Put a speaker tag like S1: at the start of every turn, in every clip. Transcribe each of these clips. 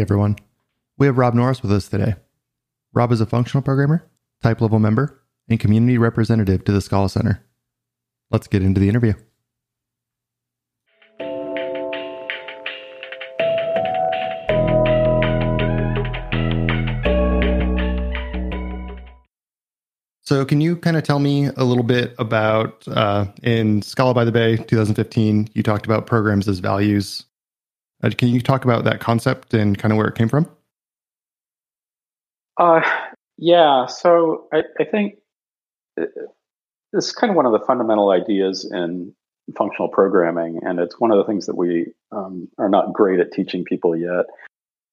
S1: Everyone. We have Rob Norris with us today. Rob is a functional programmer, type level member, and community representative to the Scala Center. Let's get into the interview. So, can you kind of tell me a little bit about uh, in Scala by the Bay 2015? You talked about programs as values. Uh, can you talk about that concept and kind of where it came from?
S2: Uh, yeah. So, I, I think uh, this is kind of one of the fundamental ideas in functional programming, and it's one of the things that we um, are not great at teaching people yet.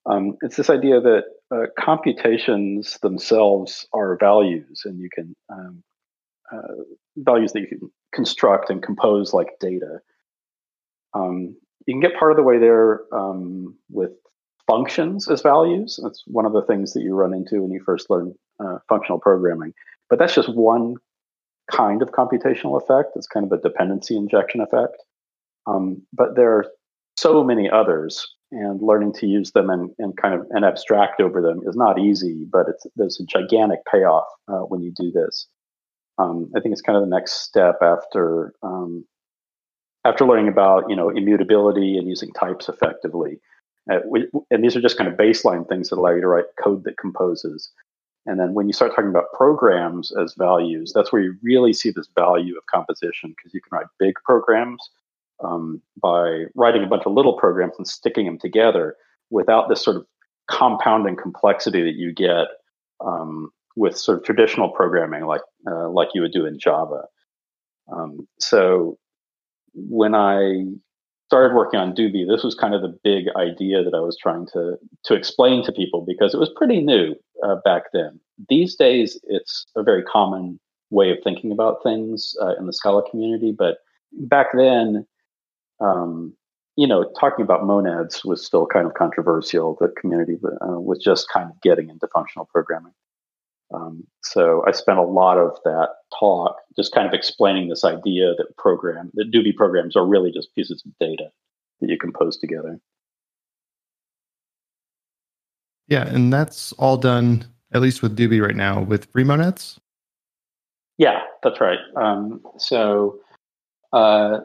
S2: Um, it's this idea that uh, computations themselves are values, and you can um, uh, values that you can construct and compose like data. Um, you can get part of the way there um, with functions as values. That's one of the things that you run into when you first learn uh, functional programming. But that's just one kind of computational effect. It's kind of a dependency injection effect. Um, but there are so many others and learning to use them and, and kind of and abstract over them is not easy, but it's there's a gigantic payoff uh, when you do this. Um, I think it's kind of the next step after um, after learning about you know immutability and using types effectively. Uh, we, and these are just kind of baseline things that allow you to write code that composes. And then when you start talking about programs as values, that's where you really see this value of composition because you can write big programs um, by writing a bunch of little programs and sticking them together without this sort of compounding complexity that you get um, with sort of traditional programming, like uh, like you would do in Java. Um, so when I started working on Doobie, this was kind of the big idea that I was trying to to explain to people because it was pretty new uh, back then. These days, it's a very common way of thinking about things uh, in the Scala community, but back then um, you know, talking about monads was still kind of controversial. The community uh, was just kind of getting into functional programming. Um, so I spent a lot of that talk just kind of explaining this idea that program that Doobie programs are really just pieces of data that you compose together.
S1: Yeah, and that's all done at least with Doobie right now with free monads.
S2: Yeah, that's right. Um, so uh,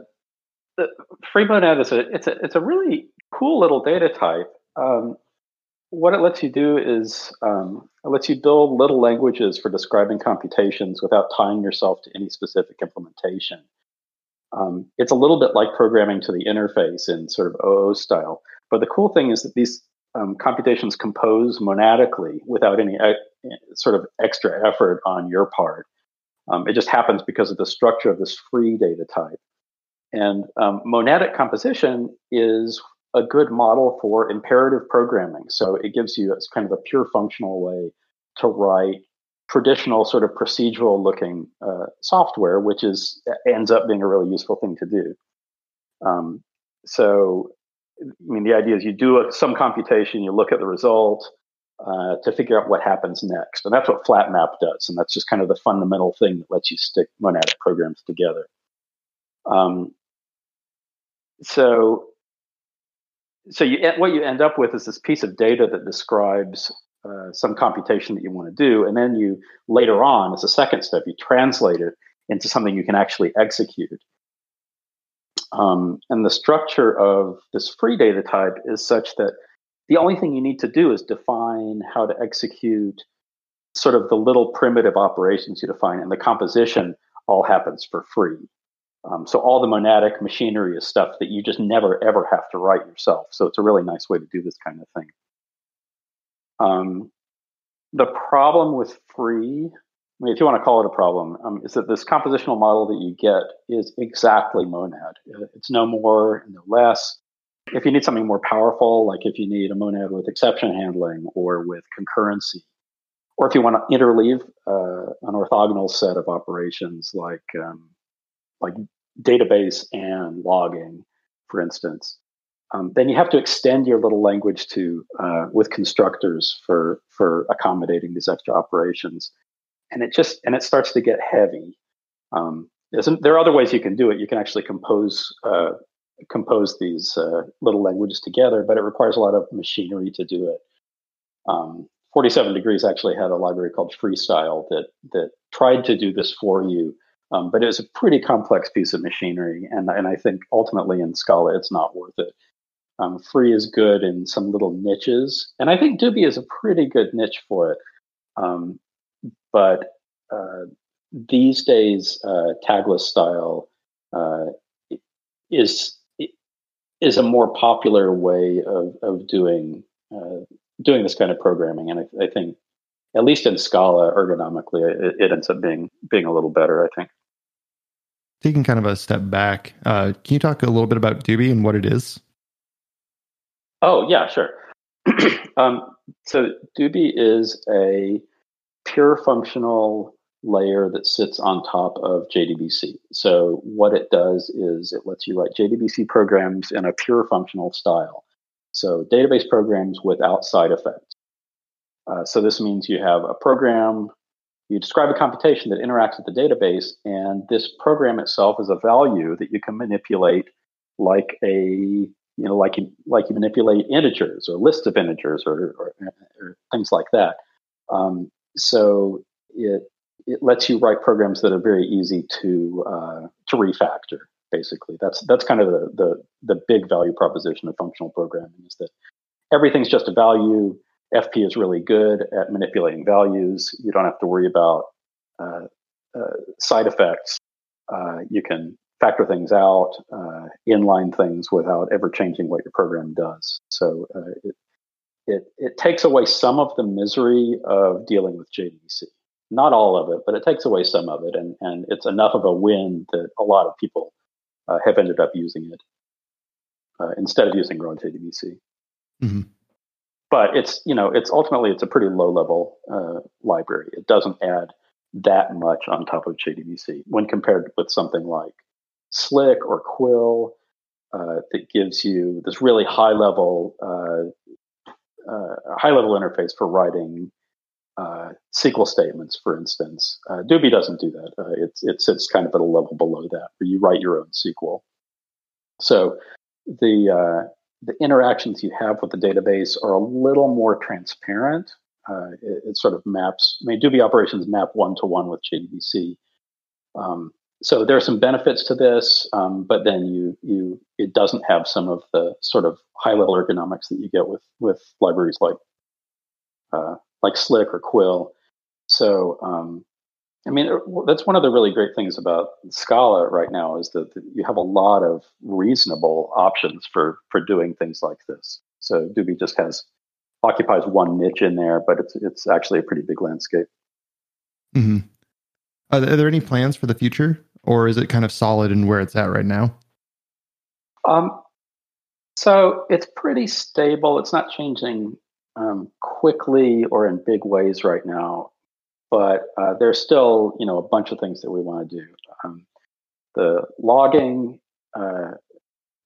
S2: the free monad is a it's a it's a really cool little data type. Um, what it lets you do is um, it lets you build little languages for describing computations without tying yourself to any specific implementation. Um, it's a little bit like programming to the interface in sort of OO style. But the cool thing is that these um, computations compose monadically without any e- sort of extra effort on your part. Um, it just happens because of the structure of this free data type. And um, monadic composition is a good model for imperative programming. So it gives you it's kind of a pure functional way to write traditional sort of procedural looking uh, software, which is ends up being a really useful thing to do. Um, so, I mean, the idea is you do a, some computation, you look at the result uh, to figure out what happens next, and that's what FlatMap does, and that's just kind of the fundamental thing that lets you stick monadic programs together. Um, so so you what you end up with is this piece of data that describes uh, some computation that you want to do, and then you later on, as a second step, you translate it into something you can actually execute. Um, and the structure of this free data type is such that the only thing you need to do is define how to execute sort of the little primitive operations you define, and the composition all happens for free. Um, so all the monadic machinery is stuff that you just never ever have to write yourself. So it's a really nice way to do this kind of thing. Um, the problem with free, I mean, if you want to call it a problem, um, is that this compositional model that you get is exactly monad. It's no more, no less. If you need something more powerful, like if you need a monad with exception handling or with concurrency, or if you want to interleave uh, an orthogonal set of operations like um, like database and logging, for instance, um, then you have to extend your little language to uh, with constructors for for accommodating these extra operations, and it just and it starts to get heavy. Um, there are other ways you can do it. You can actually compose uh, compose these uh, little languages together, but it requires a lot of machinery to do it. Um, 47 Degrees actually had a library called Freestyle that that tried to do this for you, um, but it was a pretty complex piece of machinery, and and I think ultimately in Scala it's not worth it. Um, free is good in some little niches, and I think Doobie is a pretty good niche for it. Um, but uh, these days, uh, tagless style uh, is is a more popular way of of doing uh, doing this kind of programming, and I, I, think at least in Scala, ergonomically, it, it, ends up being being a little better. I think.
S1: Taking kind of a step back, uh, can you talk a little bit about Doobie and what it is?
S2: Oh yeah, sure. um, so Doobie is a pure functional layer that sits on top of JDBC. So what it does is it lets you write JDBC programs in a pure functional style. So database programs without side effects. Uh, so this means you have a program, you describe a computation that interacts with the database, and this program itself is a value that you can manipulate like a you know like you like you manipulate integers or lists of integers or, or, or things like that. Um, so it it lets you write programs that are very easy to uh, to refactor. Basically, that's that's kind of the, the the big value proposition of functional programming is that everything's just a value. FP is really good at manipulating values. You don't have to worry about uh, uh, side effects. Uh, you can factor things out, uh, inline things without ever changing what your program does. So uh, it, it it takes away some of the misery of dealing with JDBC not all of it, but it takes away some of it, and and it's enough of a win that a lot of people uh, have ended up using it instead of using raw JDBC. Mm-hmm. But it's you know it's ultimately it's a pretty low level uh, library. It doesn't add that much on top of JDBC when compared with something like Slick or Quill uh, that gives you this really high level uh, uh, high level interface for writing uh, SQL statements, for instance. Uh, Doobie doesn't do that. It, it sits kind of at a level below that, where you write your own SQL. So the the interactions you have with the database are a little more transparent. Uh, it, it, sort of maps. I mean, Doobie operations map one to one with JDBC. Um, so there are some benefits to this, um, but then you you it doesn't have some of the sort of high level ergonomics that you get with with libraries like uh, like Slick or Quill. So, um, I mean, that's one of the really great things about Scala right now is that you have a lot of reasonable options for for doing things like this. So Doobie just has occupies one niche in there, but it's it's actually a pretty big landscape.
S1: Mm-hmm. Are, there, are there any plans for the future, or is it kind of solid in where it's at right now?
S2: Um, so it's pretty stable. It's not changing um, quickly or in big ways right now, but uh, there's still you know a bunch of things that we want to do. Um, the logging uh,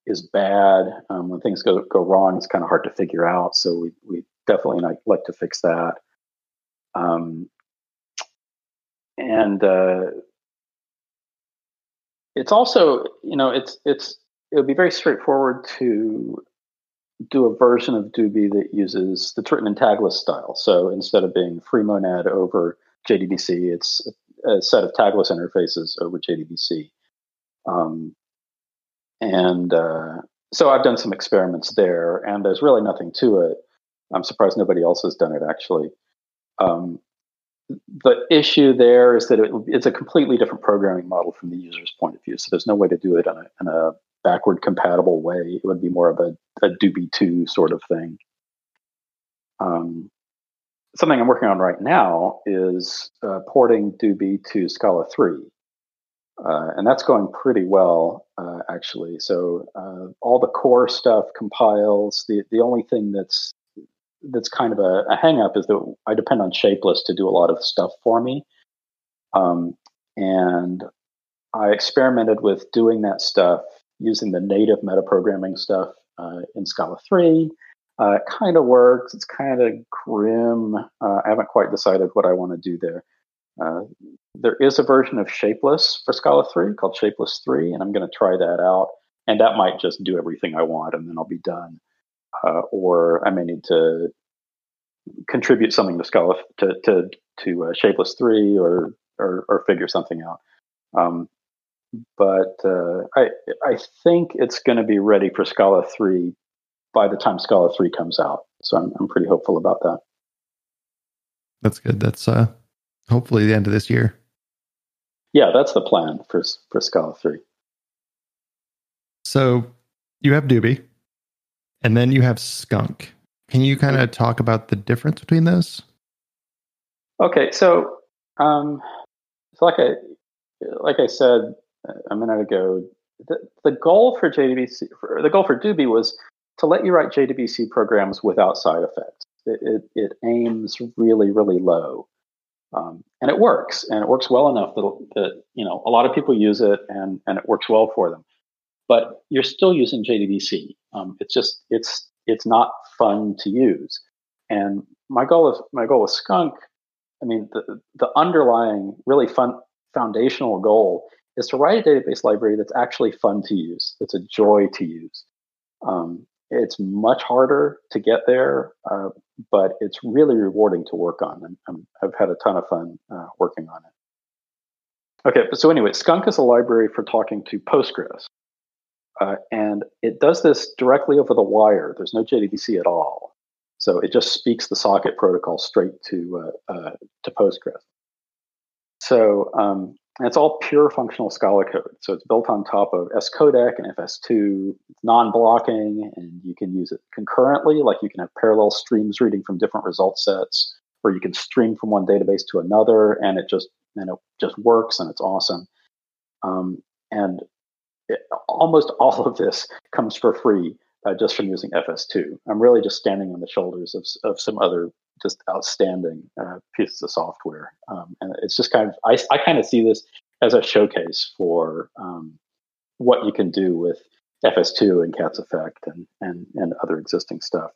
S2: is bad. Um, when things go go wrong, it's kind of hard to figure out. So we we definitely like, like to fix that. Um, and uh, it's also you know it's it's it would be very straightforward to do a version of Doobie that uses that's written in tagless style. So instead of being free monad over JDBC, it's a, set of tagless interfaces over JDBC. Um, and uh, so I've done some experiments there, and there's really nothing to it. I'm surprised nobody else has done it actually. Um, the issue there is that it, it's a completely different programming model from the user's point of view. So there's no way to do it in a, in a backward compatible way. It would be more of a, a Doobie 2 sort of thing. Um, something I'm working on right now is uh, porting Doobie to Scala 3. Uh, and that's going pretty well, uh, actually. So uh, all the core stuff compiles. The the only thing that's that's kind of a, a hang up is that I depend on Shapeless to do a lot of stuff for me. Um, and I experimented with doing that stuff using the native metaprogramming stuff uh, in Scala 3. Uh, it kind of works. It's kind of grim. Uh, I haven't quite decided what I want to do there. Uh, there is a version of Shapeless for Scala 3 called Shapeless 3, and I'm going to try that out. and that might just do everything I want, and then I'll be done. Uh, or I may need to contribute something to Scala to to to uh, Shapeless three or, or, or figure something out. Um, but uh, I I think it's going to be ready for Scala three by the time Scala three comes out. So I'm I'm pretty hopeful about that.
S1: That's good. That's uh, hopefully the end of this year.
S2: Yeah, that's the plan for for Scala three.
S1: So you have Doobie, and then you have Skunk. Can you kind of talk about the difference between those?
S2: Okay, so um, so like I like I said a minute ago, the, the goal for JDBC, for, the goal for Doobie was to let you write JDBC programs without side effects. It, it, it aims really, really low, um, and it works, and it works well enough that, that you know a lot of people use it, and and it works well for them. But you're still using JDBC. Um, it's just it's it's not fun to use. And my goal is my goal with Skunk. I mean, the the underlying really fun foundational goal is to write a database library that's actually fun to use. It's a joy to use. Um, it's much harder to get there, uh, but it's really rewarding to work on. And i have had a ton of fun uh, working on it. Okay, so anyway, Skunk is a library for talking to Postgres. Uh, and it does this directly over the wire. There's no JDBC at all. So it just speaks the socket protocol straight to, uh, uh, to Postgres. So um, it's all pure functional Scala code. So it's built on top of scodec and FS2, non-blocking, and you can use it concurrently. Like you can have parallel streams reading from different result sets, or you can stream from one database to another, and it just and it just works, and it's awesome. Um, and it, almost all of this comes for free uh, just from using FS2. I'm really just standing on the shoulders of, of some other just outstanding uh, pieces of software. Um, and it's just kind of, I, I kind of see this as a showcase for um, what you can do with FS2 and Cats Effect and, and, and other existing stuff.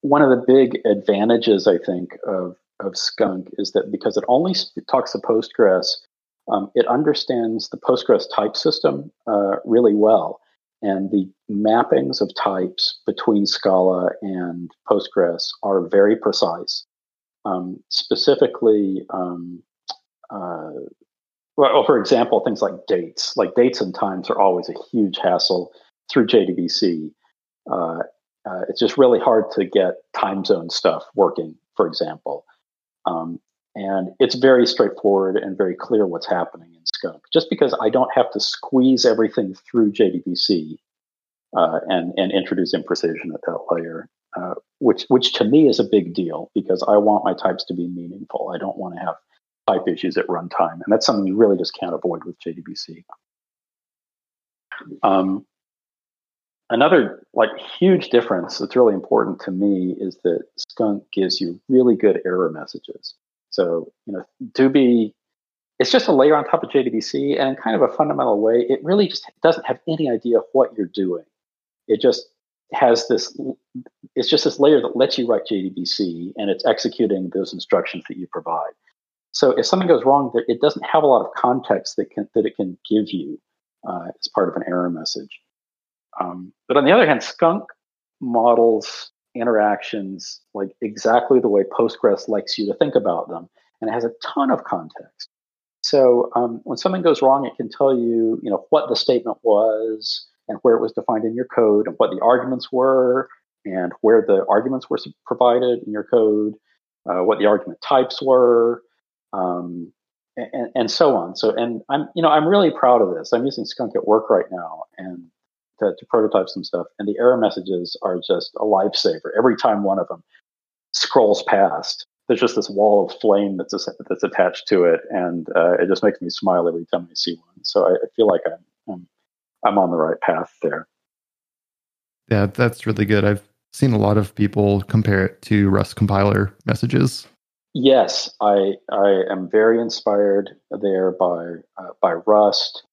S2: One of the big advantages, I think, of, of Skunk is that because it only talks to Postgres, um, it understands the Postgres type system uh, really well. And the mappings of types between Scala and Postgres are very precise. Um, specifically, um, uh, well, for example, things like dates, like dates and times are always a huge hassle through JDBC. Uh, uh, it's just really hard to get time zone stuff working, for example. Um, and it's very straightforward and very clear what's happening in Skunk. Just because I don't have to squeeze everything through JDBC uh, and and introduce imprecision at that layer, uh, which which to me is a big deal because I want my types to be meaningful. I don't want to have type issues at runtime, and that's something you really just can't avoid with JDBC. Um, another like huge difference that's really important to me is that Skunk gives you really good error messages. So, you know, Doobie, it's just a layer on top of JDBC, and in kind of a fundamental way, it really just doesn't have any idea what you're doing. It just has this, it's just this layer that lets you write JDBC, and it's executing those instructions that you provide. So if something goes wrong, it doesn't have a lot of context that can that it can give you uh, as part of an error message. Um, but on the other hand, Skunk models interactions like exactly the way Postgres likes you to think about them, and it has a ton of context. So um, when something goes wrong, it can tell you, you know, what the statement was and where it was defined in your code, and what the arguments were, and where the arguments were provided in your code, uh, what the argument types were, um, and, and so on. So, and I'm, you know, I'm really proud of this. I'm using Skunk at work right now, and to, to prototype some stuff, and the error messages are just a lifesaver. Every time one of them scrolls past, there's just this wall of flame that's that's attached to it, and uh, it just makes me smile every time I see one. So I, I feel like I'm, I'm I'm on the right path there.
S1: Yeah, that's really good. I've seen a lot of people compare it to Rust compiler messages.
S2: Yes, I I am very inspired there by uh, by Rust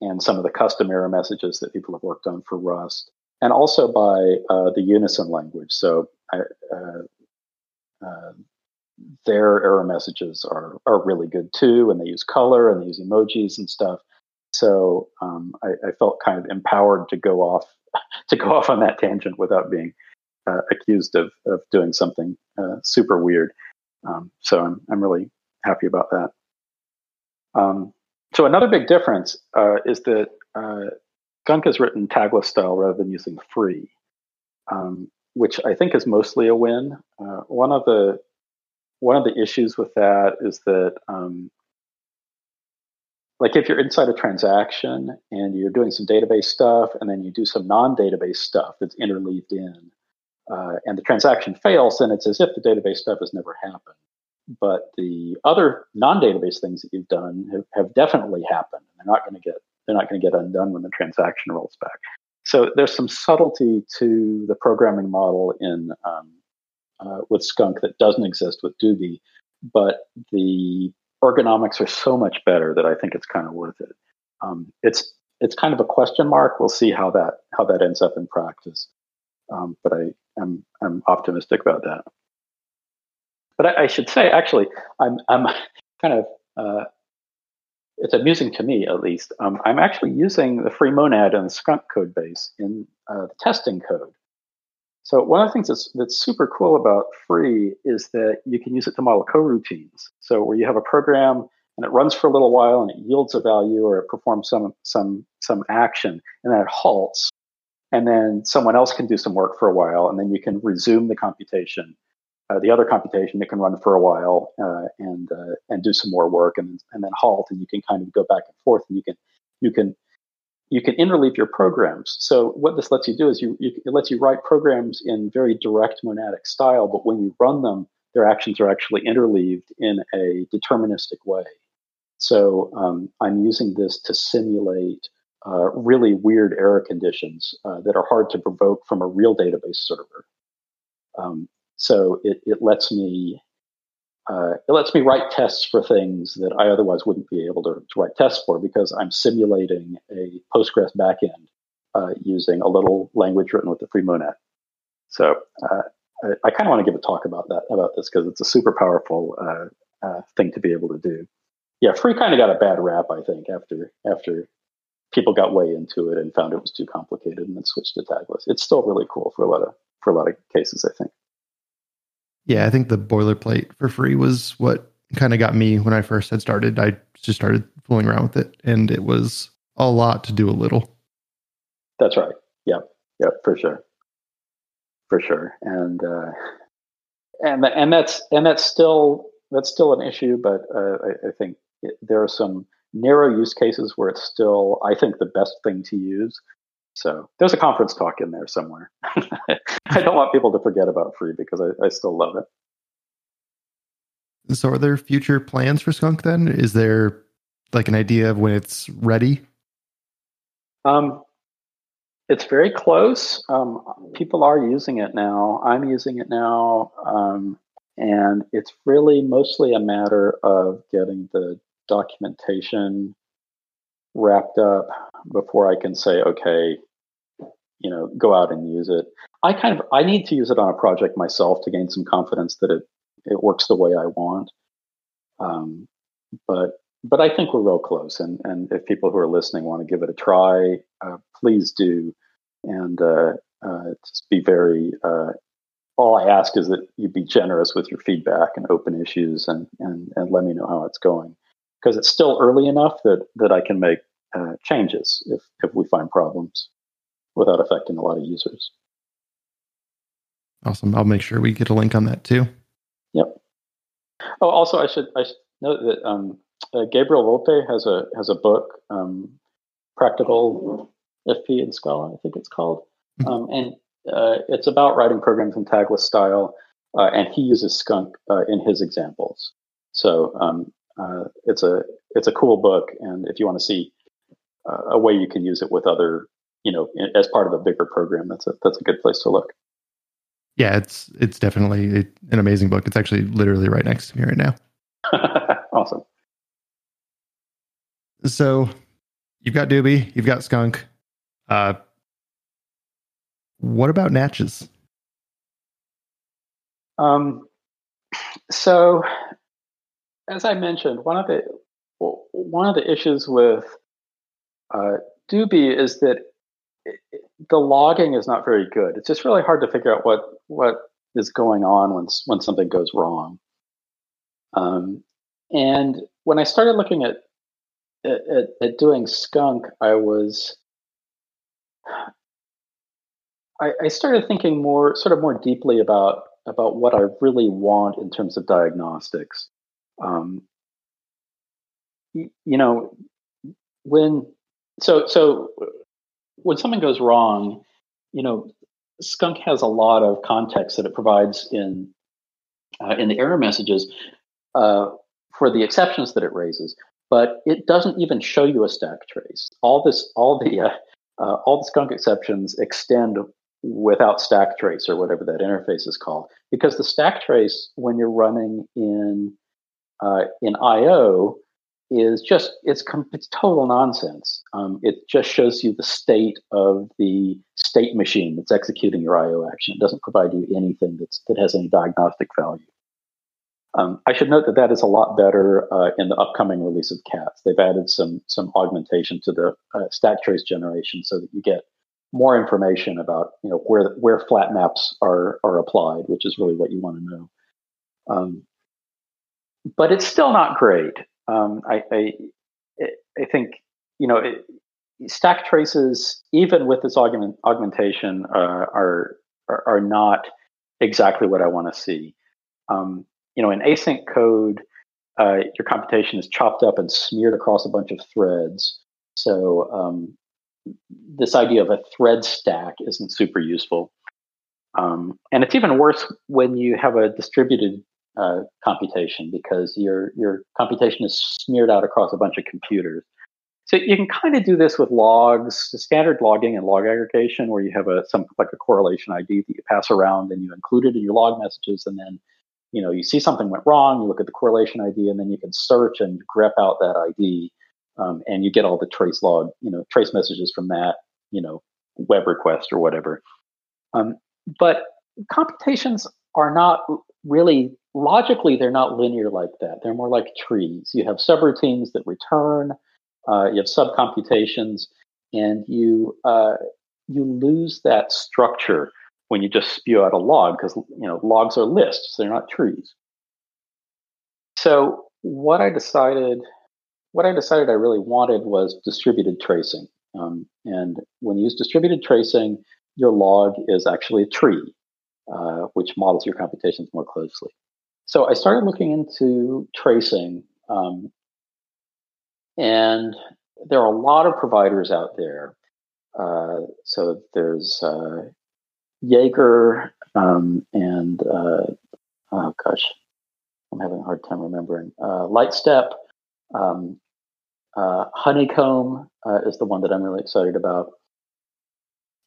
S2: and some of the custom error messages that people have worked on for Rust, and also by uh, the Unison language. So uh, uh, their error messages are are really good too, and they use color and they use emojis and stuff. so um, I, I, felt kind of empowered to go off to go off on that tangent without being uh, accused of of doing something uh, super weird. Um, so I'm I'm really happy about that. Um, so another big difference uh, is that uh, Skunk has written tagless style rather than using free, um, which I think is mostly a win. Uh, one of the one of the issues with that is that um, like if you're inside a transaction and you're doing some database stuff and then you do some non-database stuff that's interleaved in uh, and the transaction fails then it's as if the database stuff has never happened but the other non-database things that you've done have, have definitely happened and they're not going to get they're not going to get undone when the transaction rolls back so there's some subtlety to the programming model in um, uh, with skunk that doesn't exist with Doobie but the ergonomics are so much better that I think it's kind of worth it. Um, it's it's kind of a question mark. We'll see how that how that ends up in practice. Um, but I am I'm optimistic about that. But I, I, should say, actually, I'm I'm kind of uh, it's amusing to me at least. Um, I'm actually using the free monad and the skunk code base in uh, the testing code. So one of the things that's that's super cool about free is that you can use it to model coroutines. So where you have a program and it runs for a little while and it yields a value or it performs some some some action and then it halts and then someone else can do some work for a while and then you can resume the computation uh, the other computation it can run for a while uh, and uh, and do some more work and and then halt and you can kind of go back and forth and you can you can you can interleave your programs. So what this lets you do is you, you, it lets you write programs in very direct monadic style, but when you run them, their actions are actually interleaved in a deterministic way. So um, I'm using this to simulate uh, really weird error conditions uh, that are hard to provoke from a real database server. Um, so it, it lets me uh, it lets me write tests for things that I otherwise wouldn't be able to, to write tests for because I'm simulating a Postgres backend uh, using a little language written with the free monad. So uh, I, I kind of want to give a talk about that about this because it's a super powerful uh, uh, thing to be able to do. Yeah, free kind of got a bad rap, I think, after after people got way into it and found it was too complicated and then switched to tagless. It's still really cool for a lot of for a lot of cases, I think.
S1: Yeah, I think the boilerplate for free was what kind of got me when I first had started. I just started fooling around with it, and it was a lot to do a little.
S2: That's right. Yep. Yep. For sure. For sure. And uh, and and that's and that's still that's still an issue, but uh, I, I think it, there are some narrow use cases where it's still I think the best thing to use. So there's a conference talk in there somewhere. I don't want people to forget about free because I, I still love it.
S1: So are there future plans for Skunk then? Is there like an idea of when it's ready?
S2: Um, it's very close. Um, people are using it now. I'm using it now. Um, and it's really mostly a matter of getting the documentation wrapped up before I can say, okay, you know, go out and use it. I kind of I need to use it on a project myself to gain some confidence that it it works the way I want. Um, but but I think we're real close, and and if people who are listening want to give it a try, uh, please do, and uh, uh, just be very. Uh, all I ask is that you be generous with your feedback and open issues, and and and let me know how it's going, because it's still early enough that that I can make uh, changes if if we find problems without affecting a lot of users.
S1: Awesome. I'll make sure we get a link on that too.
S2: Yep. Oh, also, I should I should note that um, uh, Gabriel Volpe has a has a book, um, Practical FP in Scala, I think it's called, mm-hmm. um, and uh, it's about writing programs in tagless style, uh, and he uses Skunk uh, in his examples. So um, uh, it's a it's a cool book, and if you want to see uh, a way you can use it with other you know, as part of a bigger program, that's a that's a good place to look.
S1: Yeah, it's it's definitely an amazing book. It's actually literally right next to me right now.
S2: awesome.
S1: So, you've got Doobie, you've got Skunk. Uh, what about Natchez?
S2: Um, so, as I mentioned, one of the one of the issues with uh, Doobie is that the logging is not very good. It's just really hard to figure out what what is going on when when something goes wrong. Um, and when I started looking at, at at doing skunk, I was I, I started thinking more, sort of more deeply about about what I really want in terms of diagnostics. Um, you, know, when so so when something goes wrong, you know, Skunk has a lot of context that it provides in uh, in the error messages uh, for the exceptions that it raises, but it doesn't even show you a stack trace. All this, all the uh, uh all the Skunk exceptions extend without stack trace or whatever that interface is called, because the stack trace when you're running in uh, in IO is just it's it's total nonsense. Um, it just shows you the state of the state machine that's executing your I/O action. It doesn't provide you anything that's that has any diagnostic value. Um, I should note that that is a lot better uh, in the upcoming release of CATS. They've added some some augmentation to the uh, stack trace generation so that you get more information about you know where where flat maps are are applied, which is really what you want to know. Um, but it's still not great. Um, I, I, I think you know it, stack traces, even with this augment, augmentation, uh, are, are, are not exactly what I want to see. Um, you know, in async code, uh, your computation is chopped up and smeared across a bunch of threads. So um, this idea of a thread stack isn't super useful. Um, and it's even worse when you have a distributed uh, computation because your your computation is smeared out across a bunch of computers. So you can kind of do this with logs, standard logging and log aggregation, where you have a some like a correlation ID that you pass around and you include it in your log messages, and then you know you see something went wrong, you look at the correlation ID, and then you can search and grep out that ID, um, and you get all the trace log, you know, trace messages from that, you know, web request or whatever. Um, but computations are not really logically they're not linear like that. They're more like trees. You have subroutines that return uh, you have subcomputations and you uh, you lose that structure when you just spew out a log because you know logs are lists they're not trees. So what i decided what i decided i really wanted was distributed tracing. Um, and when you use distributed tracing your log is actually a tree uh, which models your computations more closely. So I started looking into tracing, um, and there are a lot of providers out there. Uh, so there's uh, Jaeger um, and uh, oh gosh, I'm having a hard time remembering. Uh, Lightstep, um, uh, Honeycomb is the one that I'm really excited about,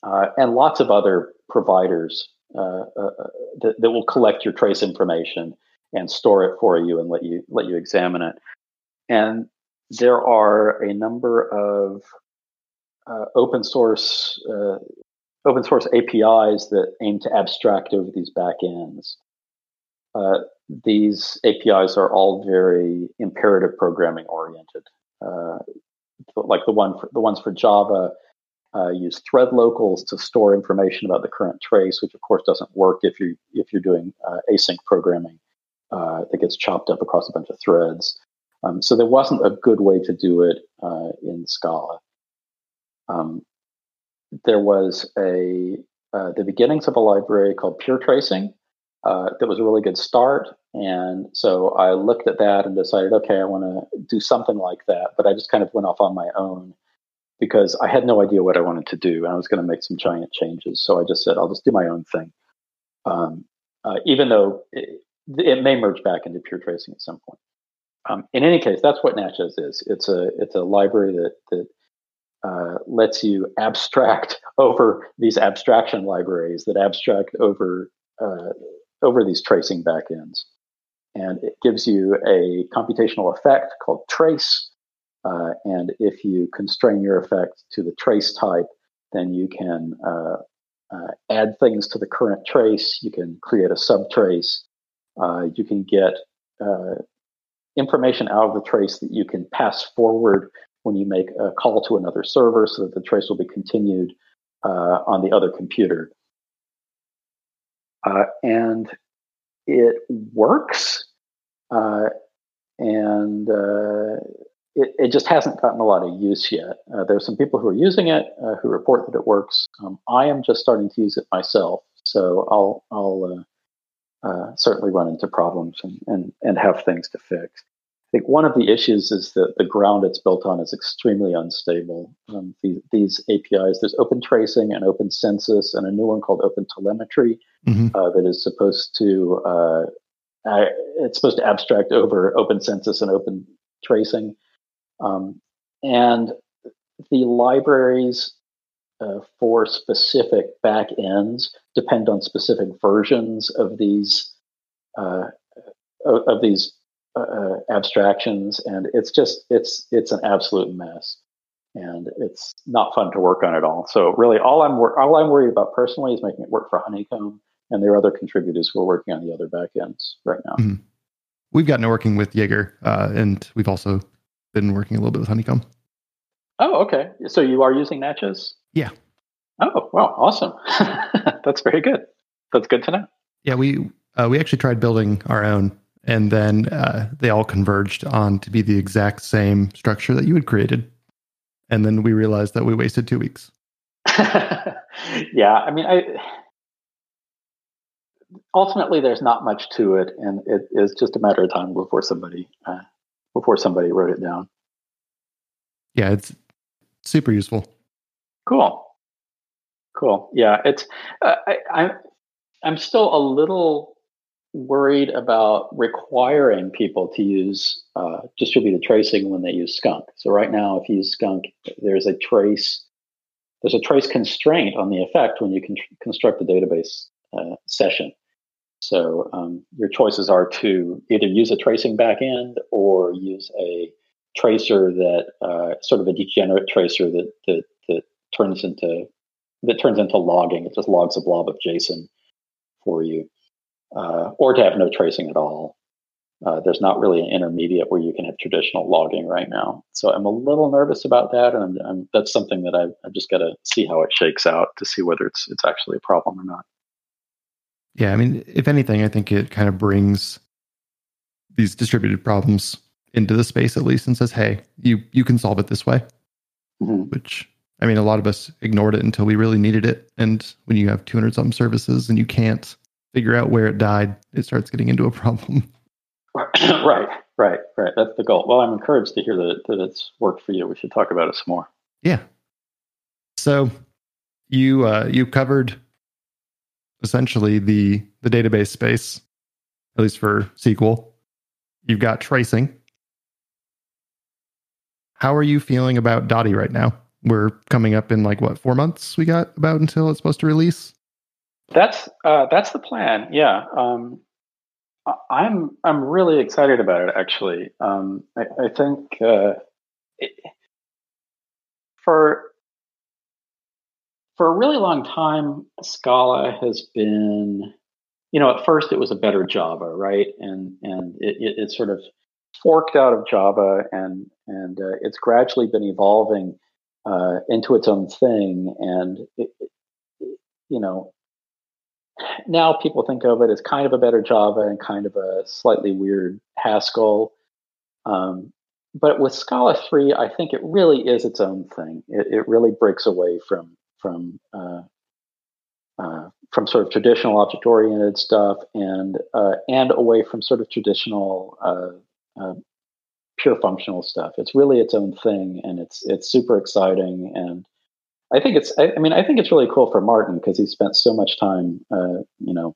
S2: and lots of other providers uh, uh, uh, that, that will collect your trace information and store it for you and let you let you examine it. And there are a number of uh, open source uh, open source APIs that aim to abstract over these backends. Uh, these APIs are all very imperative programming oriented. like the one for, the ones for Java uh, use thread locals to store information about the current trace, which of course doesn't work if you if you're doing uh, async programming uh, that gets chopped up across a bunch of threads. Um, so there wasn't a good way to do it uh, in Scala. Um, there was a uh, the beginnings of a library called Pure Tracing uh, that was a really good start, and so I looked at that and decided, okay, I want to do something like that. But I just kind of went off on my own because I had no idea what I wanted to do. And I was going to make some giant changes. So I just said, I'll just do my own thing. Um, uh, even though it, it, may merge back into pure tracing at some point. Um, in any case, that's what Natchez is. It's a it's a library that that uh, lets you abstract over these abstraction libraries that abstract over uh, over these tracing backends, and it gives you a computational effect called trace uh, and if you constrain your effect to the trace type, then you can uh, uh, add things to the current trace. You can create a subtrace. Uh, you can get uh, information out of the trace that you can pass forward when you make a call to another server so that the trace will be continued uh, on the other computer. And it works. And it, it, just hasn't gotten a lot of use yet. Uh, there's some people who are using it uh, who report that it works. Um, I am just starting to use it myself, so I'll I'll uh, uh, certainly run into problems and, and and have things to fix. I think one of the issues is that the ground it's built on is extremely unstable. Um, the, these APIs, there's Open Tracing and Open Census, and a new one called Open Telemetry mm-hmm. Uh, that is supposed to it's supposed to abstract over Open Census and Open Tracing. Um, and the libraries uh, for specific backends depend on specific versions of these uh, of these uh, uh, abstractions, and it's just it's it's an absolute mess, and it's not fun to work on at all. So really, all I'm wor- all I'm worried about personally is making it work for Honeycomb, and there are other contributors who are working on the other backends right now. Mm-hmm.
S1: We've gotten to working with Jaeger, uh, and we've also been working a little bit with Honeycomb.
S2: Oh, okay. So you are using Natchez?
S1: Yeah.
S2: Oh, wow, awesome. That's very good. That's good to know.
S1: Yeah, we uh, we actually tried building our own, and then uh, they all converged on to be the exact same structure that you had created, and then we realized that we wasted two weeks.
S2: yeah, I mean, I ultimately there's not much to it, and it is just a matter of time before somebody uh, before somebody wrote it down.
S1: Yeah, it's super useful.
S2: Cool. Cool. Yeah, it's uh, I, I'm I'm still a little worried about requiring people to use uh, distributed tracing when they use Skunk. So right now, if you use Skunk, there's a trace there's a trace constraint on the effect when you can construct a database uh, session. So um, your choices are to either use a tracing backend or use a tracer that uh, sort of a degenerate tracer that, that that turns into that turns into logging. It just logs a blob of JSON for you, uh, or to have no tracing at all. Uh, there's not really an intermediate where you can have traditional logging right now. So I'm a little nervous about that, and I'm, I'm, that's something that I've, I've just got to see how it shakes out to see whether it's it's actually a problem or not.
S1: Yeah, I mean, if anything, I think it kind of brings these distributed problems into the space at least and says, "Hey, you you can solve it this way." Mm-hmm. Which I mean, a lot of us ignored it until we really needed it. And when you have 200 something services and you can't figure out where it died, it starts getting into a problem.
S2: right, right, right. That's the goal. Well, I'm encouraged to hear that, that it's worked for you. We should talk about it some more.
S1: Yeah. So you uh, you covered essentially the the database space, at least for SQL. You've got tracing. How are you feeling about Dotty right now? We're coming up in like what four months we got about until it's supposed to release.
S2: That's uh, that's the plan. Yeah, um, I'm I'm really excited about it. Actually, um, I, I, think uh, it, for for a really long time, Scala has been, you know, at first it was a better Java, right? And and it, it, it sort of forked out of Java, and and uh, it's gradually been evolving uh, into its own thing. And it, you know, now people think of it as kind of a better Java and kind of a slightly weird Haskell. Um, but with Scala 3, I think it really is its own thing. It, it really breaks away from from uh, uh, from sort of traditional object oriented stuff and uh, and away from sort of traditional uh, uh, pure functional stuff. It's really its own thing, and it's it's super exciting. And I think it's I, I mean I think it's really cool for Martin because he spent so much time uh, you know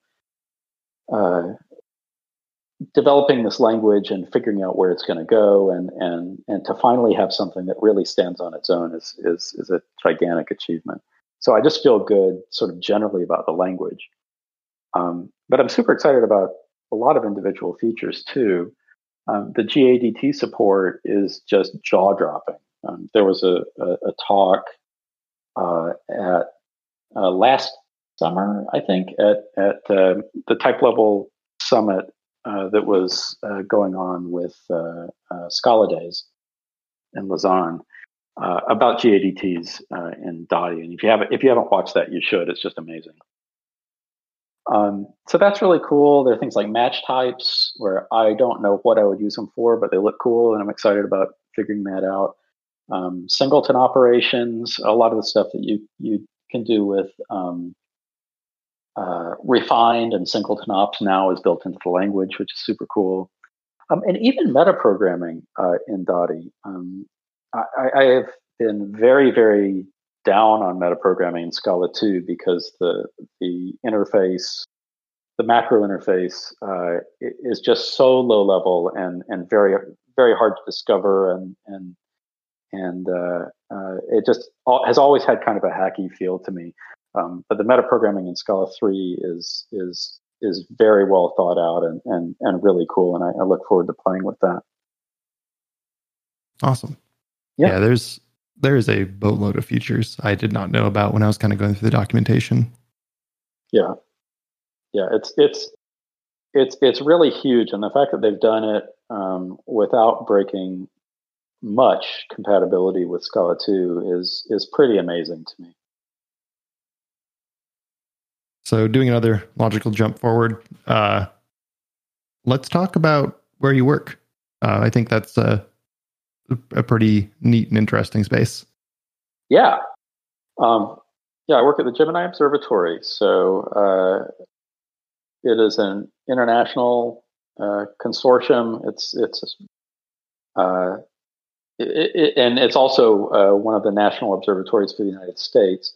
S2: developing this language and figuring out where it's going to go and and and to finally have something that really stands on its own is is is a gigantic achievement so I just feel good, sort of generally about the language. Um, but I'm super excited about a lot of individual features too. Um, the GADT support is just jaw dropping. Um, there was a, a, a talk uh, at uh, last summer, I think, at at uh, the type level summit uh, that was uh, going on with uh, Scala Days in Lausanne uh, about GADTs uh, in Dotty. And if you haven't if you haven't watched that, you should. It's just amazing. Um, so that's really cool. There are things like match types where I don't know what I would use them for, but they look cool, and I'm excited about figuring that out. Um, singleton operations, a lot of the stuff that you you can do with um, uh, refined and singleton ops now is built into the language, which is super cool. Um, and even metaprogramming uh, in Dotty. Um, I, I, have been very, very down on metaprogramming in Scala 2 because the the interface, the macro interface, uh, is just so low level and and very very hard to discover and and and uh, uh, it just has always had kind of a hacky feel to me. Um, but the metaprogramming in Scala 3 is is is very well thought out and and, and really cool, and I, I look forward to playing with that.
S1: Awesome. Yeah. yeah, there's there is a boatload of features I did not know about when I was kind of going through the documentation.
S2: Yeah, yeah, it's it's it's it's really huge, and the fact that they've done it um, without breaking much compatibility with Scala 2 is is pretty amazing to me.
S1: So, doing another logical jump forward, uh, let's talk about where you work. Uh, I think that's a a pretty neat and interesting space.
S2: Yeah. Um, yeah, I work at the Gemini Observatory. So uh, it is an international uh, consortium. It's it's uh, it, it, and it's also uh, one of the national observatories for the United States.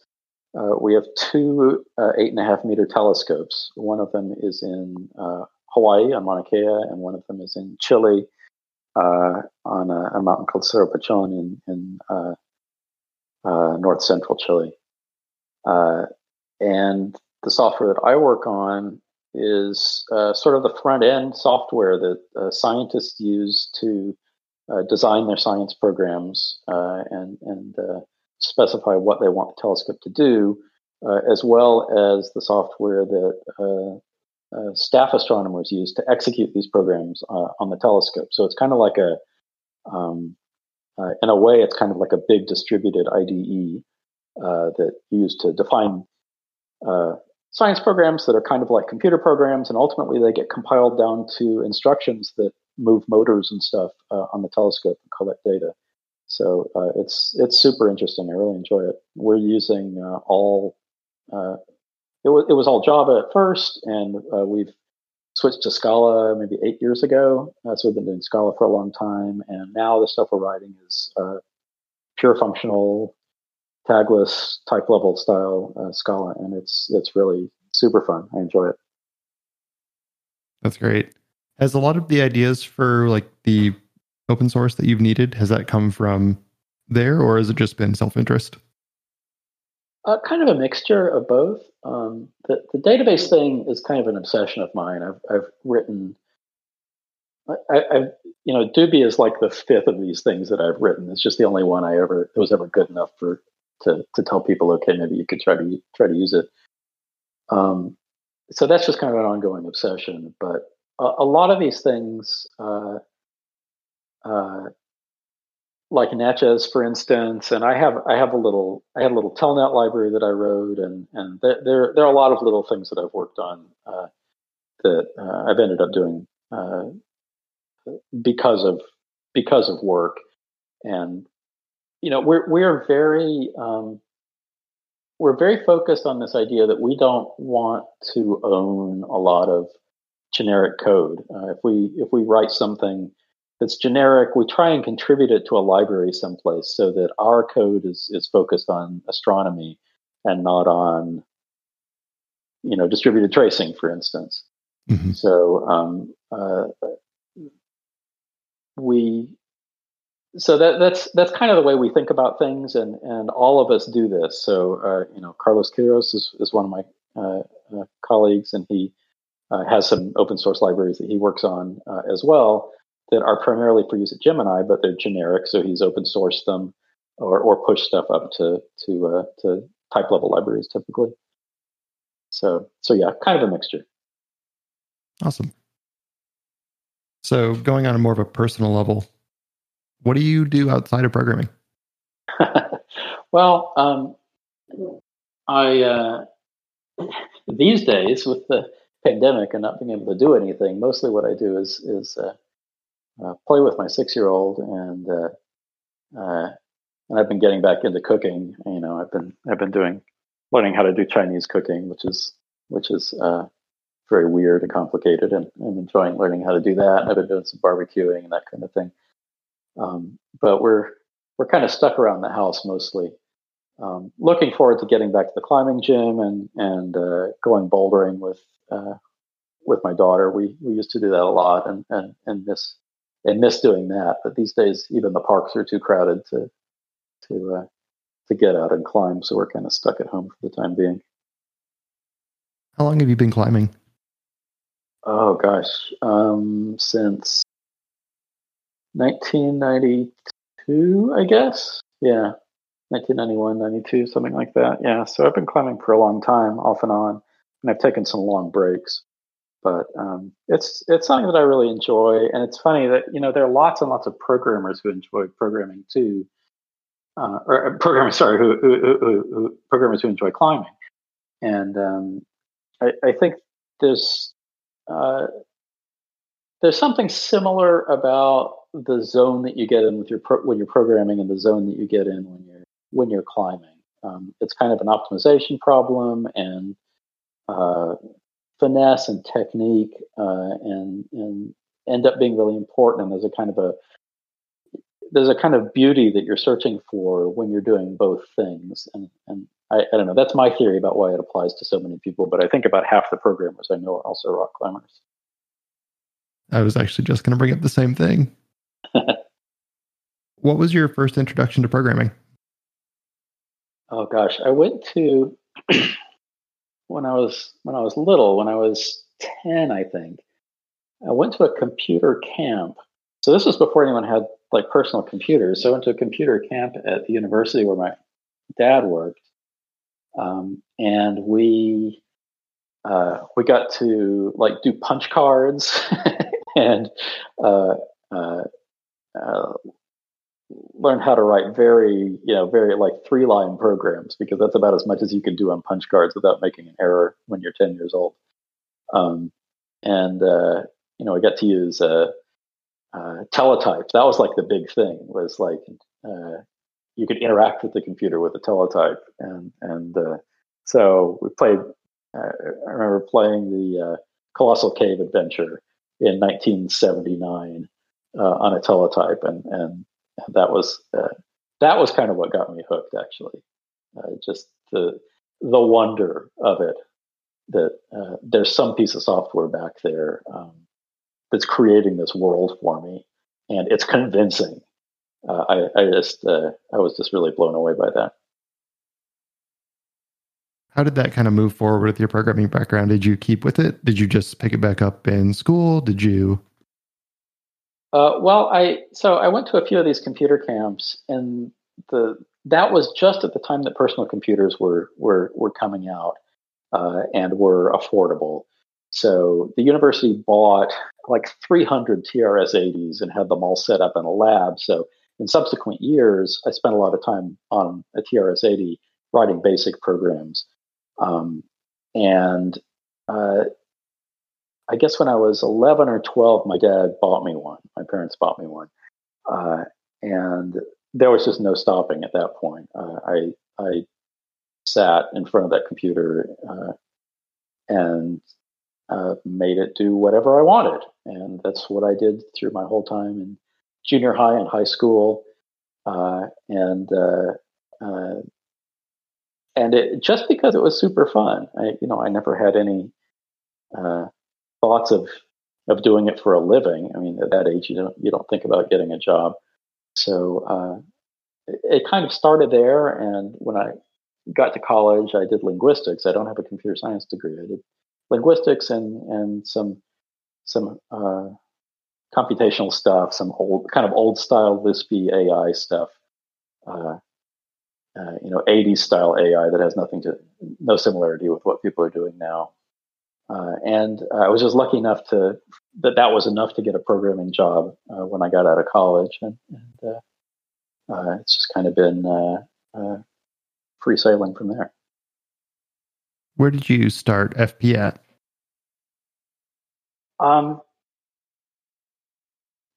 S2: Uh, we have two uh, eight and a half meter telescopes. One of them is in Hawaii on Mauna Kea, and one of them is in Chile uh, on a, a, mountain called Cerro Pachon in, in uh, uh, north central Chile. Uh, and the software that I work on is uh, sort of the front end software that uh, scientists use to design their science programs and, and specify what they want the telescope to do, as well as the software that uh, staff astronomers use to execute these programs uh, on the telescope. So it's kind of like a, um, uh, in a way, it's kind of like a big distributed IDE uh, that used to define uh, science programs that are kind of like computer programs, and ultimately they get compiled down to instructions that move motors and stuff on the telescope and collect data. So it's it's super interesting. I really enjoy it. We're using all uh, it was it was all Java at first, and uh, we've switched to Scala maybe eight years ago. Uh, so we've been doing Scala for a long time, and now the stuff we're writing is uh, pure functional, tagless, type level style uh, Scala, and it's it's really super fun. I enjoy it.
S1: That's great. Has a lot of the ideas for like the open source that you've needed has that come from there, or has it just been self interest?
S2: Uh, kind of a mixture of both. Um, the, the database thing is kind of an obsession of mine. I've, I've written, I, have you know, Doobie is like the fifth of these things that I've written. It's just the only one I ever that was ever good enough for to to tell people, okay, maybe you could try to try to use it. Um, so that's just kind of an ongoing obsession. But a, a lot of these things, uh, uh, like Natchez, for instance, and I have I have a little I have a little telnet library that I wrote, and and there there, are a lot of little things that I've worked on uh, that uh, I've ended up doing uh, because of because of work, and you know we're we're very um, we're very focused on this idea that we don't want to own a lot of generic code. Uh, if we if we write something that's generic. We try and contribute it to a library someplace so that our code is is focused on astronomy and not on you know distributed tracing, for instance. Mm-hmm. So um, uh, we so that that's that's kind of the way we think about things, and and all of us do this. So uh, you know, Carlos Quiroz is is one of my uh, uh colleagues, and he uh, has some open source libraries that he works on uh, as well that are primarily for use at Gemini, but they're generic. So he's open sourced them or, or pushed stuff up to to uh, to type level libraries typically. So so yeah, kind of a mixture.
S1: Awesome. So going on a more of a personal level, what do you do outside of programming?
S2: Well, um, I uh, these days with the pandemic and not being able to do anything, mostly what I do is is uh, uh, play with my six year old and uh, uh, and I've been getting back into cooking. You know, I've been I've been doing learning how to do Chinese cooking, which is which is uh, very weird and complicated, and I'm enjoying learning how to do that. I've been doing some barbecuing and that kind of thing. Um, but we're we're kind of stuck around the house mostly. Um, looking forward to getting back to the climbing gym and and uh, going bouldering with uh, with my daughter. We we used to do that a lot and and and miss and miss doing that. But these days, even the parks are too crowded to to uh, to get out and climb. So we're kind of stuck at home for the time being.
S1: How long have you been climbing?
S2: Oh gosh, um, since 1992, I guess. Yeah, 1991, 92, something like that. Yeah, so I've been climbing for a long time, off and on, and I've taken some long breaks. But um, it's it's something that I really enjoy, and it's funny that you know there are lots and lots of programmers who enjoy programming too, uh, or uh, programmers, sorry, who, who, who, who, programmers who enjoy climbing, and um, I, I, think there's uh, there's something similar about the zone that you get in with your pro- when you're programming and the zone that you get in when you're when you're climbing. Um, it's kind of an optimization problem and uh, finesse and technique, uh, and and end up being really important. And there's a kind of a there's a kind of beauty that you're searching for when you're doing both things. And and I, I don't know. That's my theory about why it applies to so many people. But I think about half the programmers I know are also rock climbers.
S1: I was actually just going to bring up the same thing. what was your first introduction to programming?
S2: Oh gosh, I went to when I was when I was little, when I was 10, I think. I went to a computer camp. So this was before anyone had like personal computers. So I went to a computer camp at the university where my dad worked. Um, and we uh, we got to like do punch cards and uh, uh, uh, learn how to write very, you know, very like three line programs because that's about as much as you can do on punch cards without making an error when you're 10 years old. Um, and, uh, you know, I got to use uh, uh, teletype. That was like the big thing was like, uh, you could interact with the computer with a teletype. And, and, uh, so we played, uh, I remember playing the Colossal Cave Adventure in 1979 on a teletype and, and that was uh, that was kind of what got me hooked. Actually, uh, just the the wonder of it that uh, there's some piece of software back there um, that's creating this world for me, and it's convincing. Uh, I, I just uh, I was just really blown away by that.
S1: How did that kind of move forward with your programming background? Did you keep with it? Did you just pick it back up in school? Did you
S2: uh, well, I so I went to a few of these computer camps, and the that was just at the time that personal computers were were were coming out uh, and were affordable. So the university bought like 300 TRS-80s and had them all set up in a lab. So in subsequent years, I spent a lot of time on a TRS-80 writing basic programs, um, and uh, I guess when I was 11 or 12, my dad bought me one. My parents bought me one. Uh, and there was just no stopping at that point. Uh, I, I sat in front of that computer uh, and uh, made it do whatever I wanted. And that's what I did through my whole time in junior high and high school. Uh, and uh, and it, just because it was super fun, I, you know, I never had any thoughts of of doing it for a living. I mean, at that age, you don't you don't think about getting a job. So uh, it, it, kind of started there. And when I got to college, I did linguistics. I don't have a computer science degree. I did linguistics and and some some uh, computational stuff, some old kind of old style Lispy AI stuff. Uh, uh, you know, 80s style AI that has nothing to, no similarity with what people are doing now. Uh, and I was just lucky enough to that that was enough to get a programming job uh, when I got out of college, and, and uh, uh it's just kind of been uh, uh, free sailing from there.
S1: Where did you start FP at?
S2: Um,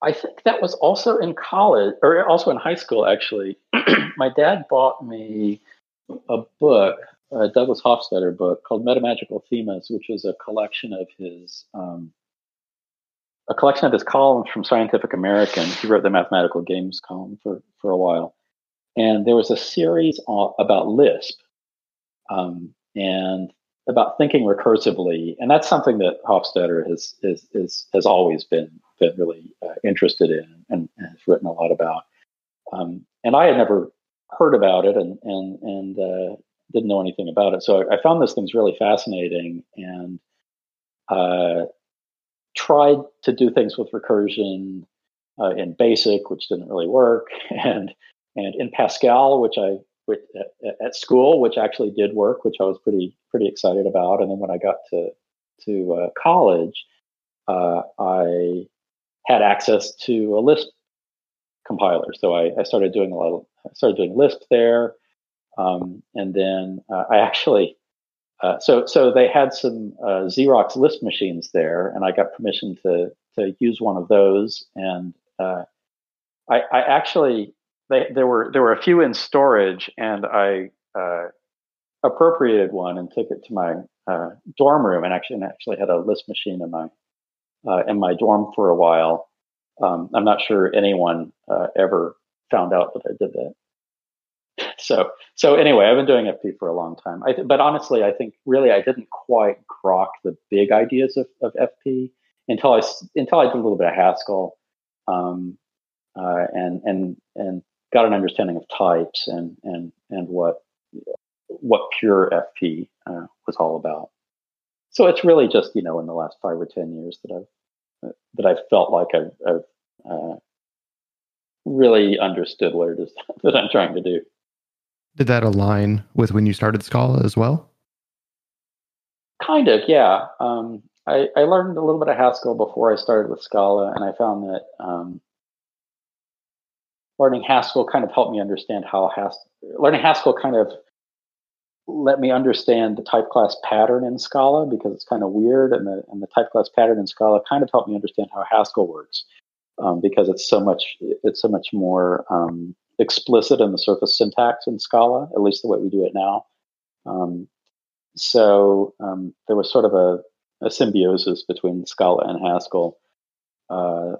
S2: I think that was also in college or also in high school, actually. My dad bought me a book, a Douglas Hofstadter book called Metamagical Themas, which was a collection of his. Um, a collection of his columns from Scientific American. He wrote the mathematical games column for, for a while. And there was a series about Lisp. Um, and about thinking recursively, and that's something that Hofstadter has is, is has always been been really uh, interested in and, and, has written a lot about. Um, and I had never heard about it and and and uh, didn't know anything about it, so I, I found those things really fascinating and uh, tried to do things with recursion uh, in BASIC, which didn't really work, and and in Pascal, which I with, at, at, school, which actually did work, which I was pretty pretty excited about. And then when I got to to uh, college, uh, I had access to a Lisp compiler, so I, I, started doing a lot. Of, I started doing Lisp there, um, and then uh, I actually. Uh, so, so they had some uh, Xerox Lisp machines there, and I got permission to to use one of those. And uh, I, I actually they, there were there were a few in storage, and I uh, appropriated one and took it to my uh, dorm room, and actually and actually had a Lisp machine in my in my dorm for a while. Um, I'm not sure anyone ever found out that I did that. So so anyway, I've been doing FP for a long time. I th- but honestly, I think really I didn't quite grok the big ideas of, of FP until I until I did a little bit of Haskell. Um, uh, and and and got an understanding of types and and and what what pure FP uh, was all about. So it's really just you know in the last five or ten years that I've that I've felt like I've, I've uh, really understood what it is that I'm trying to do.
S1: Did that align with when you started Scala as well?
S2: Kind of, yeah. Um, I, I, learned a little bit of Haskell before I started with Scala, and I found that um, learning Haskell kind of helped me understand how Haskell, learning Haskell kind of let me understand the type class pattern in Scala because it's kind of weird, and the and the type class pattern in Scala kind of helped me understand how Haskell works um, because it's so much it's so much more um, explicit in the surface syntax in Scala, at least the way we do it now. Um, so um, there was sort of a, a, symbiosis between Scala and Haskell uh,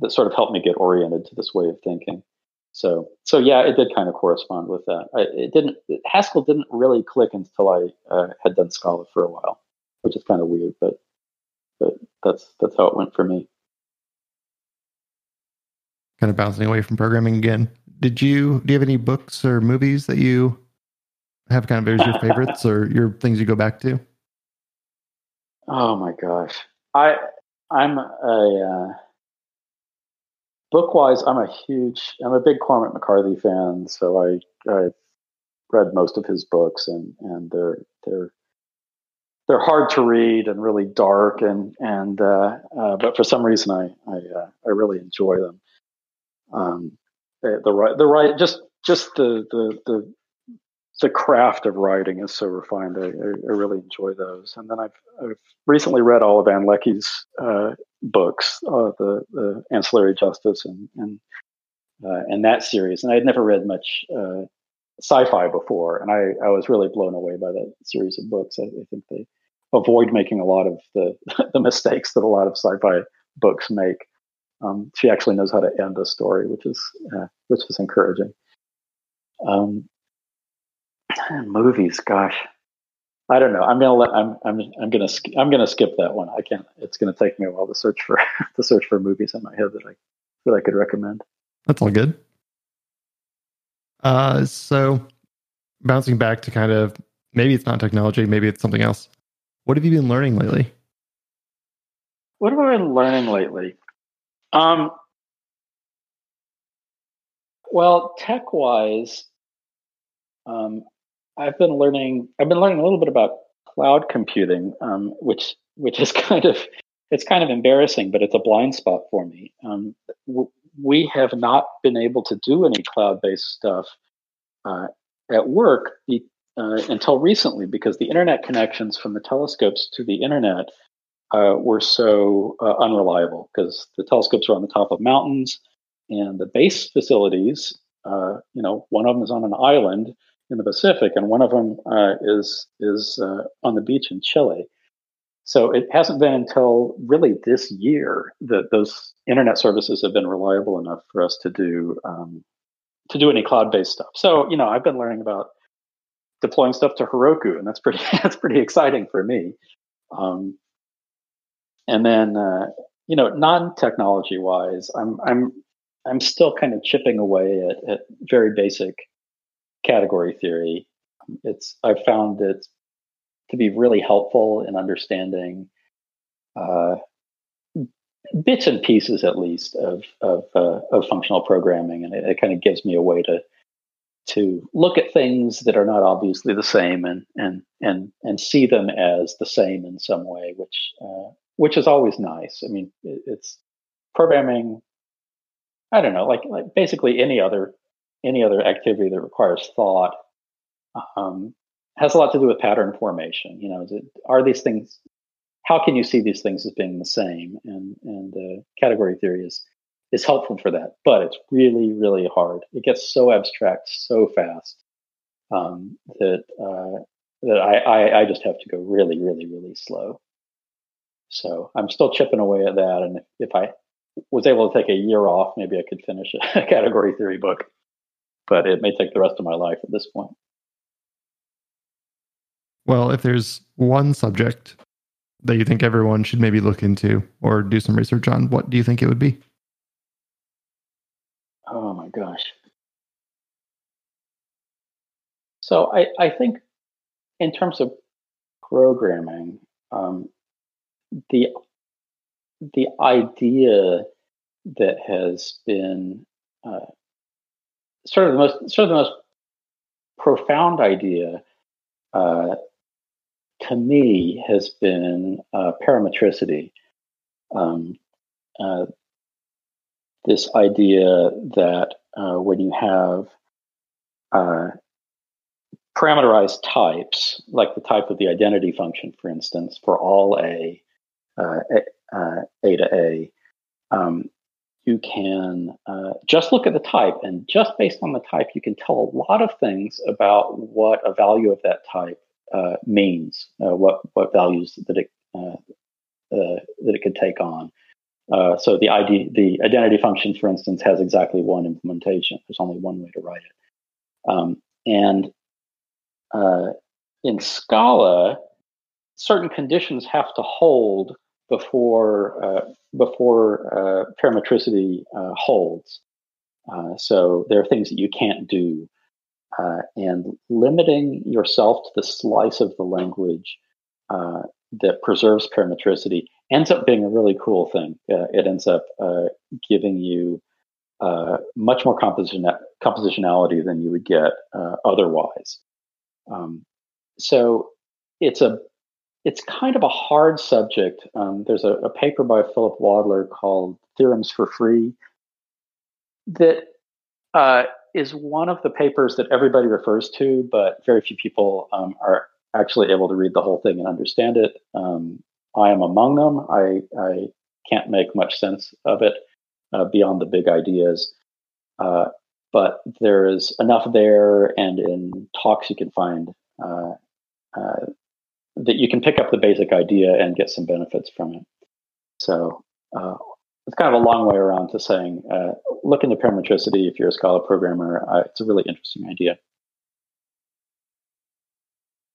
S2: that sort of helped me get oriented to this way of thinking. So, so yeah, it did kind of correspond with that. I, it didn't. Haskell didn't really click until I uh, had done Scala for a while, which is kind of weird, but but that's that's how it went for me.
S1: Kind of bouncing away from programming again. Did you do you have any books or movies that you have kind of as your favorites or your things you go back to?
S2: Oh my gosh, I I'm a uh, book wise, I'm a huge, I'm a big Cormac McCarthy fan. So I, I've read most of his books, and and they're they're they're hard to read and really dark, and and uh, uh, but for some reason I I, uh, I really enjoy them. Um, the, the the right just just the the the the craft of writing is so refined. I, I, really enjoy those. And then I've, I've recently read all of Ann Leckie's uh, books, uh, the, the Ancillary Justice and and uh, and that series. And I had never read much uh, sci-fi before, and I, I was really blown away by that series of books. I, I think they avoid making a lot of the the mistakes that a lot of sci-fi books make. Um, she actually knows how to end a story, which is uh, which is encouraging. Um, movies, gosh, I don't know. I'm gonna let I'm I'm I'm gonna I'm gonna skip that one. I can't. It's gonna take me a while to search for to search for movies in my head that I that I could recommend.
S1: That's all good. Uh, so bouncing back to kind of maybe it's not technology, maybe it's something else. What have you been learning lately?
S2: What have I been learning lately? Um, well, tech wise, um, I've been learning. I've been learning a little bit about cloud computing, um, which which is kind of it's kind of embarrassing, but it's a blind spot for me. Um, we have not been able to do any cloud-based stuff uh, at work uh, until recently because the internet connections from the telescopes to the internet uh, were so uh, unreliable because the telescopes are on the top of mountains and the base facilities, uh, you know, one of them is on an island in the Pacific and one of them uh, is is uh, on the beach in Chile. So it hasn't been until really this year that those internet services have been reliable enough for us to do um, to do any cloud-based stuff. So you know, I've been learning about deploying stuff to Heroku, and that's pretty that's pretty exciting for me. Um, and then uh, you know, non-technology wise, I'm I'm I'm still kind of chipping away at, at very basic category theory. It's I've found it to be really helpful in understanding uh, bits and pieces, at least, of of, uh, of functional programming, and it, it kind of gives me a way to to look at things that are not obviously the same and and and and see them as the same in some way, which uh, which is always nice. I mean, it's programming. I don't know, like like basically any other any other activity that requires thought um, has a lot to do with pattern formation. You know, are these things? How can you see these things as being the same? And and uh, category theory is is helpful for that, but it's really really hard. It gets so abstract so fast um, that uh, that I, I I just have to go really really really slow. So I'm still chipping away at that, and if I was able to take a year off, maybe I could finish a category theory book. But it may take the rest of my life at this point.
S1: Well, if there's one subject that you think everyone should maybe look into or do some research on, what do you think it would be?
S2: Oh my gosh. So I, I think in terms of programming, um, the the idea that has been uh, sort of the most sort of the most profound idea uh, to me has been uh, parametricity. Um, uh, this idea that uh, when you have uh, parameterized types, like the type of the identity function, for instance, for all A, uh, a, uh, a, to A, um, you can uh, just look at the type, and just based on the type, you can tell a lot of things about what a value of that type uh, means, uh, what what values that it uh, that it could take on. So the ID, the identity function, for instance, has exactly one implementation. There's only one way to write it, um, and in Scala, certain conditions have to hold before before parametricity holds. so there are things that you can't do uh, and limiting yourself to the slice of the language uh, that preserves parametricity ends up being a really cool thing. Uh, it ends up uh, giving you uh, much more composition compositionality than you would get uh, otherwise. Um, so it's a it's kind of a hard subject. Um, there's a, a, paper by Philip Wadler called "Theorems for Free" that is one of the papers that everybody refers to, but very few people um, are actually able to read the whole thing and understand it. Um, I am among them. I, I, can't make much sense of it uh, beyond the big ideas. Uh, but there is enough there, and in talks you can find uh, uh that you can pick up the basic idea and get some benefits from it. So uh, it's kind of a long way around to saying uh, look into parametricity if you're a Scala programmer. Uh, it's a really interesting idea.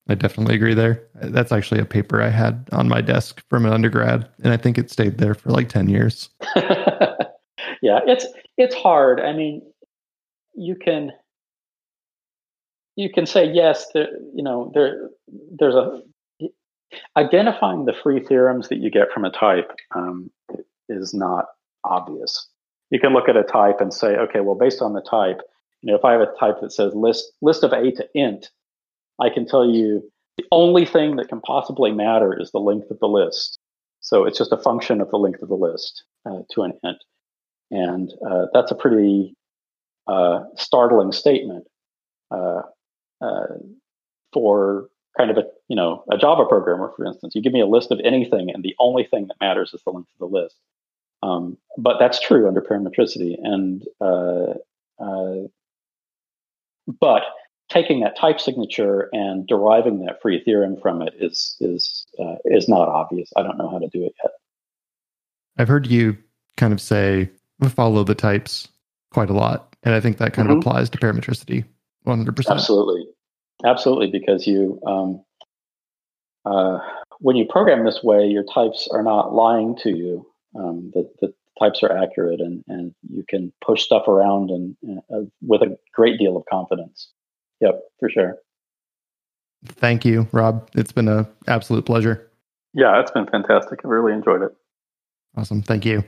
S1: I definitely agree there. That's actually a paper I had on my desk from an undergrad, and I think it stayed there for like ten years.
S2: yeah, it's it's hard. I mean, you can you can say yes. There, you know, there there's a identifying the free theorems that you get from a type um, is not obvious. You can look at a type and say, okay, well, based on the type, you know, if I have a type that says list list of a to int, I can tell you the only thing that can possibly matter is the length of the list. So it's just a function of the length of the list uh, to an int, and uh, that's a pretty uh, startling statement. Uh, uh, for kind of a you know a Java programmer, for instance. You give me a list of anything, and the only thing that matters is the length of the list. Um, but that's true under parametricity, and uh, uh, but taking that type signature and deriving that free theorem from it is is uh, is not obvious. I don't know how to do it yet.
S1: I've heard you kind of say follow the types quite a lot, and I think that kind mm-hmm. of applies to parametricity 100%.
S2: Absolutely, absolutely, because you um, uh, when you program this way, your types are not lying to you. Um, the, the types are accurate, and and you can push stuff around and uh, with a great deal of confidence. Yep, for sure.
S1: Thank you, Rob. It's been an absolute pleasure.
S2: Yeah, it's been fantastic. I really enjoyed it.
S1: Awesome. Thank you.